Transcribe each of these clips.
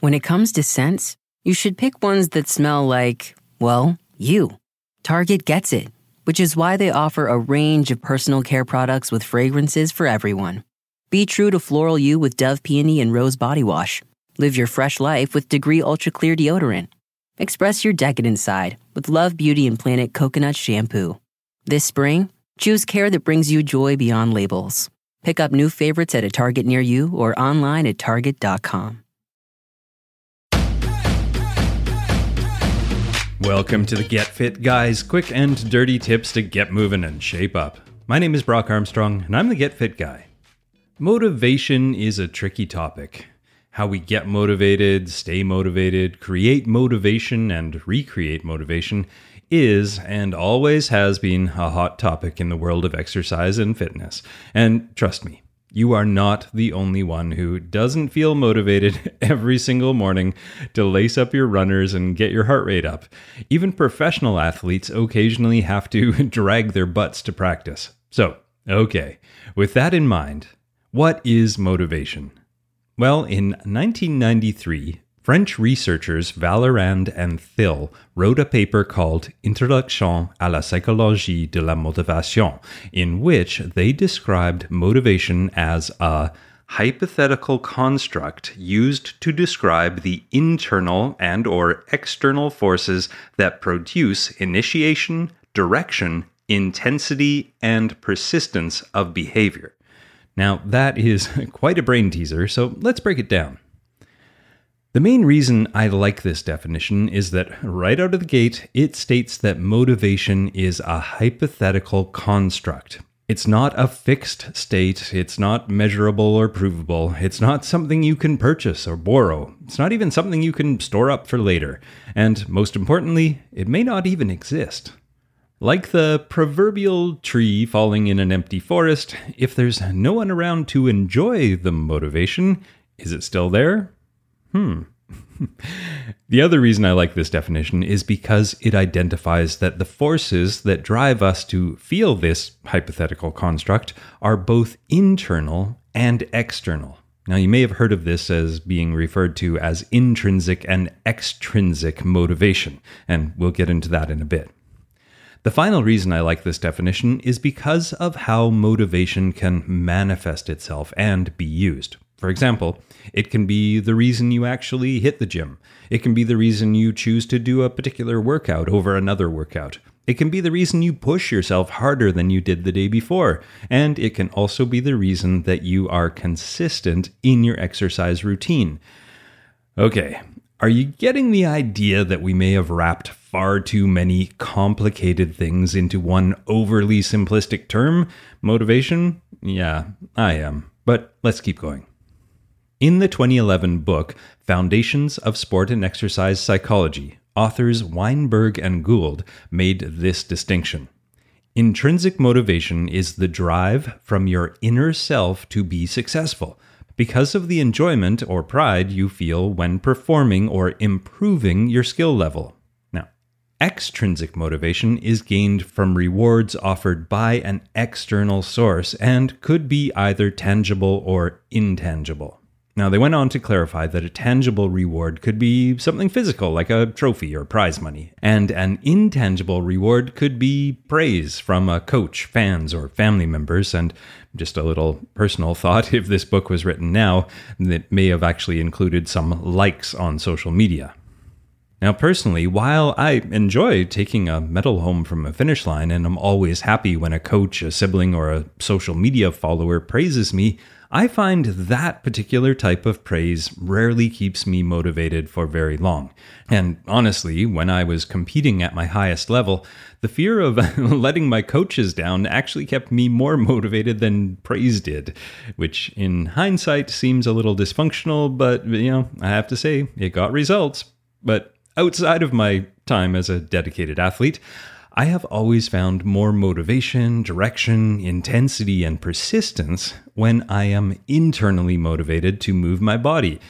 When it comes to scents, you should pick ones that smell like, well, you. Target gets it, which is why they offer a range of personal care products with fragrances for everyone. Be true to floral you with Dove Peony and Rose Body Wash. Live your fresh life with Degree Ultra Clear Deodorant. Express your decadent side with Love Beauty and Planet Coconut Shampoo. This spring, choose care that brings you joy beyond labels. Pick up new favorites at a Target near you or online at Target.com. Welcome to the Get Fit Guys, quick and dirty tips to get moving and shape up. My name is Brock Armstrong, and I'm the Get Fit Guy. Motivation is a tricky topic. How we get motivated, stay motivated, create motivation, and recreate motivation is and always has been a hot topic in the world of exercise and fitness. And trust me, you are not the only one who doesn't feel motivated every single morning to lace up your runners and get your heart rate up. Even professional athletes occasionally have to drag their butts to practice. So, okay, with that in mind, what is motivation? Well, in 1993, French researchers Vallerand and Thill wrote a paper called Introduction à la psychologie de la motivation, in which they described motivation as a hypothetical construct used to describe the internal and or external forces that produce initiation, direction, intensity, and persistence of behavior. Now, that is quite a brain teaser, so let's break it down. The main reason I like this definition is that right out of the gate, it states that motivation is a hypothetical construct. It's not a fixed state, it's not measurable or provable, it's not something you can purchase or borrow, it's not even something you can store up for later, and most importantly, it may not even exist. Like the proverbial tree falling in an empty forest, if there's no one around to enjoy the motivation, is it still there? Hmm. the other reason I like this definition is because it identifies that the forces that drive us to feel this hypothetical construct are both internal and external. Now, you may have heard of this as being referred to as intrinsic and extrinsic motivation, and we'll get into that in a bit. The final reason I like this definition is because of how motivation can manifest itself and be used. For example, it can be the reason you actually hit the gym. It can be the reason you choose to do a particular workout over another workout. It can be the reason you push yourself harder than you did the day before. And it can also be the reason that you are consistent in your exercise routine. Okay, are you getting the idea that we may have wrapped far too many complicated things into one overly simplistic term? Motivation? Yeah, I am. But let's keep going. In the 2011 book, Foundations of Sport and Exercise Psychology, authors Weinberg and Gould made this distinction. Intrinsic motivation is the drive from your inner self to be successful because of the enjoyment or pride you feel when performing or improving your skill level. Now, extrinsic motivation is gained from rewards offered by an external source and could be either tangible or intangible. Now, they went on to clarify that a tangible reward could be something physical, like a trophy or prize money, and an intangible reward could be praise from a coach, fans, or family members. And just a little personal thought if this book was written now, it may have actually included some likes on social media. Now, personally, while I enjoy taking a medal home from a finish line and I'm always happy when a coach, a sibling, or a social media follower praises me, I find that particular type of praise rarely keeps me motivated for very long. And honestly, when I was competing at my highest level, the fear of letting my coaches down actually kept me more motivated than praise did, which in hindsight seems a little dysfunctional, but you know, I have to say, it got results. But outside of my time as a dedicated athlete, I have always found more motivation, direction, intensity, and persistence when I am internally motivated to move my body.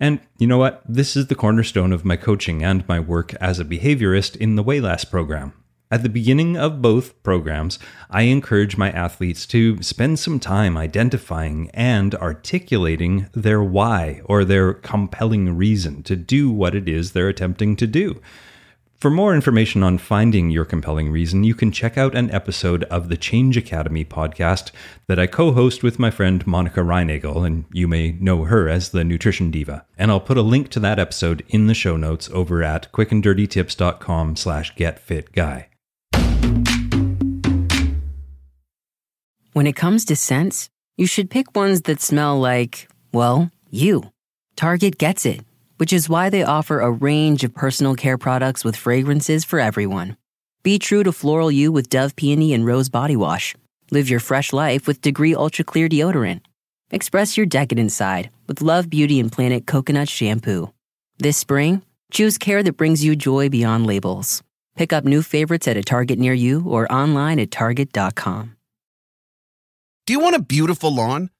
And you know what? This is the cornerstone of my coaching and my work as a behaviorist in the Weightless program. At the beginning of both programs, I encourage my athletes to spend some time identifying and articulating their why or their compelling reason to do what it is they're attempting to do. For more information on finding your compelling reason, you can check out an episode of the Change Academy podcast that I co host with my friend Monica Reinagel, and you may know her as the Nutrition Diva. And I'll put a link to that episode in the show notes over at quickanddirtytips.com slash getfitguy. When it comes to scents, you should pick ones that smell like, well, you. Target gets it which is why they offer a range of personal care products with fragrances for everyone. Be true to floral you with Dove Peony and Rose Body Wash. Live your fresh life with Degree Ultra Clear Deodorant. Express your decadent side with Love Beauty and Planet Coconut Shampoo. This spring, choose care that brings you joy beyond labels. Pick up new favorites at a Target near you or online at Target.com. Do you want a beautiful lawn?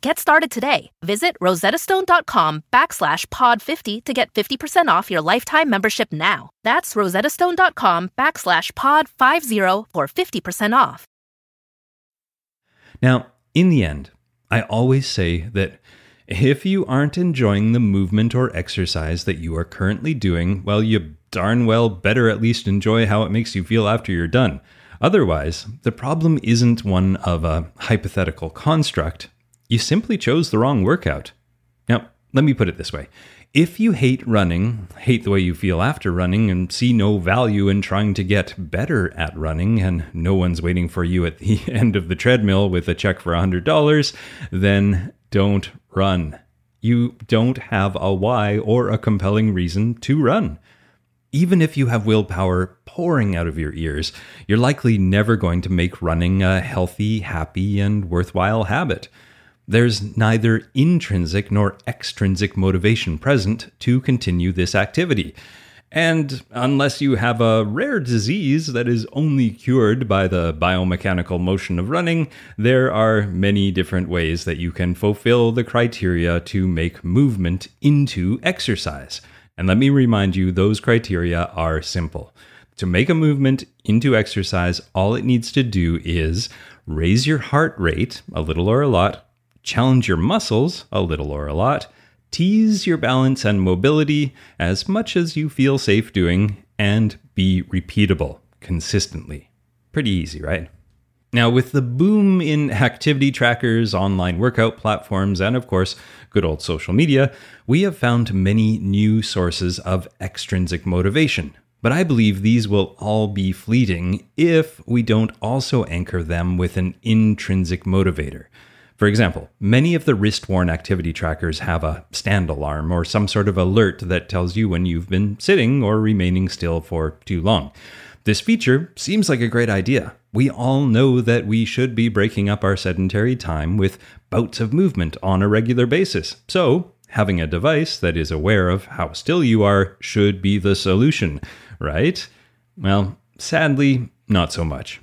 Get started today. Visit rosettastone.com backslash pod50 to get 50% off your lifetime membership now. That's rosettastone.com backslash pod50 for 50% off. Now, in the end, I always say that if you aren't enjoying the movement or exercise that you are currently doing, well, you darn well better at least enjoy how it makes you feel after you're done. Otherwise, the problem isn't one of a hypothetical construct, you simply chose the wrong workout. Now, let me put it this way. If you hate running, hate the way you feel after running, and see no value in trying to get better at running, and no one's waiting for you at the end of the treadmill with a check for $100, then don't run. You don't have a why or a compelling reason to run. Even if you have willpower pouring out of your ears, you're likely never going to make running a healthy, happy, and worthwhile habit. There's neither intrinsic nor extrinsic motivation present to continue this activity. And unless you have a rare disease that is only cured by the biomechanical motion of running, there are many different ways that you can fulfill the criteria to make movement into exercise. And let me remind you, those criteria are simple. To make a movement into exercise, all it needs to do is raise your heart rate a little or a lot, challenge your muscles a little or a lot, tease your balance and mobility as much as you feel safe doing, and be repeatable consistently. Pretty easy, right? Now, with the boom in activity trackers, online workout platforms, and of course, good old social media, we have found many new sources of extrinsic motivation. But I believe these will all be fleeting if we don't also anchor them with an intrinsic motivator. For example, many of the wrist worn activity trackers have a stand alarm or some sort of alert that tells you when you've been sitting or remaining still for too long. This feature seems like a great idea. We all know that we should be breaking up our sedentary time with bouts of movement on a regular basis. So, having a device that is aware of how still you are should be the solution, right? Well, sadly, not so much.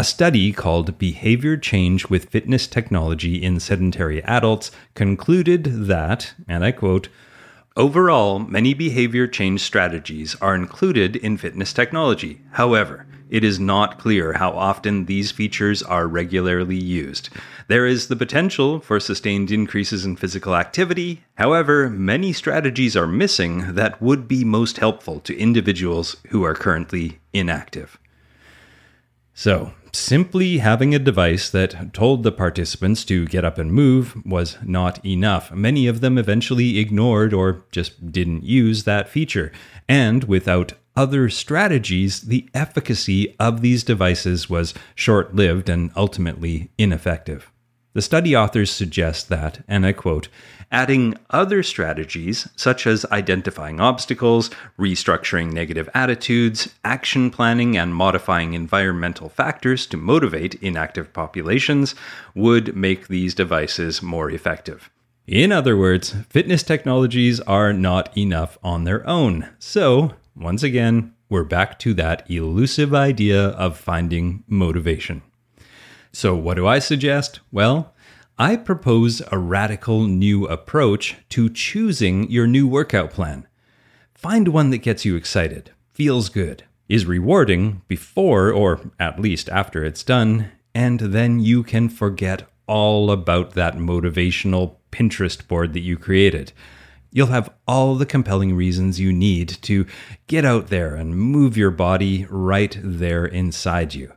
A study called Behavior Change with Fitness Technology in Sedentary Adults concluded that, and I quote, Overall, many behavior change strategies are included in fitness technology. However, it is not clear how often these features are regularly used. There is the potential for sustained increases in physical activity. However, many strategies are missing that would be most helpful to individuals who are currently inactive. So, simply having a device that told the participants to get up and move was not enough. Many of them eventually ignored or just didn't use that feature. And without other strategies, the efficacy of these devices was short lived and ultimately ineffective. The study authors suggest that, and I quote, adding other strategies such as identifying obstacles, restructuring negative attitudes, action planning, and modifying environmental factors to motivate inactive populations would make these devices more effective. In other words, fitness technologies are not enough on their own. So, once again, we're back to that elusive idea of finding motivation. So, what do I suggest? Well, I propose a radical new approach to choosing your new workout plan. Find one that gets you excited, feels good, is rewarding before or at least after it's done, and then you can forget all about that motivational Pinterest board that you created. You'll have all the compelling reasons you need to get out there and move your body right there inside you.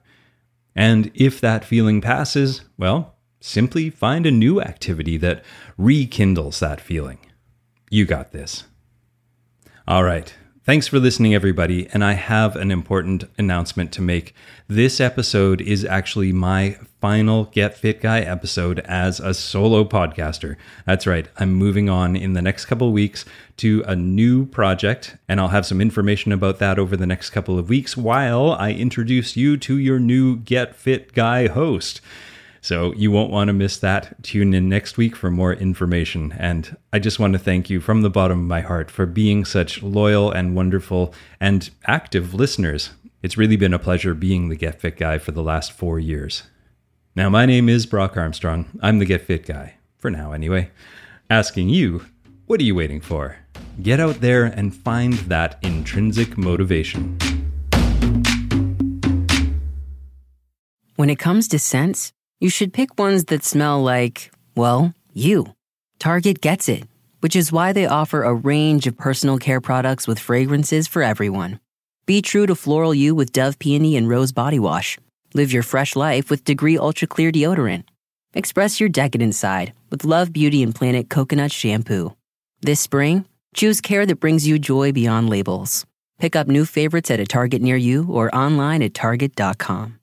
And if that feeling passes, well, simply find a new activity that rekindles that feeling. You got this. All right. Thanks for listening, everybody. And I have an important announcement to make. This episode is actually my final Get Fit Guy episode as a solo podcaster. That's right. I'm moving on in the next couple weeks to a new project, and I'll have some information about that over the next couple of weeks while I introduce you to your new Get Fit Guy host. So you won't want to miss that. Tune in next week for more information. And I just want to thank you from the bottom of my heart for being such loyal and wonderful and active listeners. It's really been a pleasure being the Get Fit guy for the last four years. Now, my name is Brock Armstrong. I'm the Get Fit guy, for now anyway. Asking you, what are you waiting for? Get out there and find that intrinsic motivation. When it comes to scents, you should pick ones that smell like, well, you. Target gets it, which is why they offer a range of personal care products with fragrances for everyone. Be true to floral you with Dove Peony and Rose Body Wash. Live your fresh life with Degree Ultra Clear Deodorant. Express your decadent side with Love Beauty and Planet Coconut Shampoo. This spring, choose care that brings you joy beyond labels. Pick up new favorites at a Target near you or online at Target.com.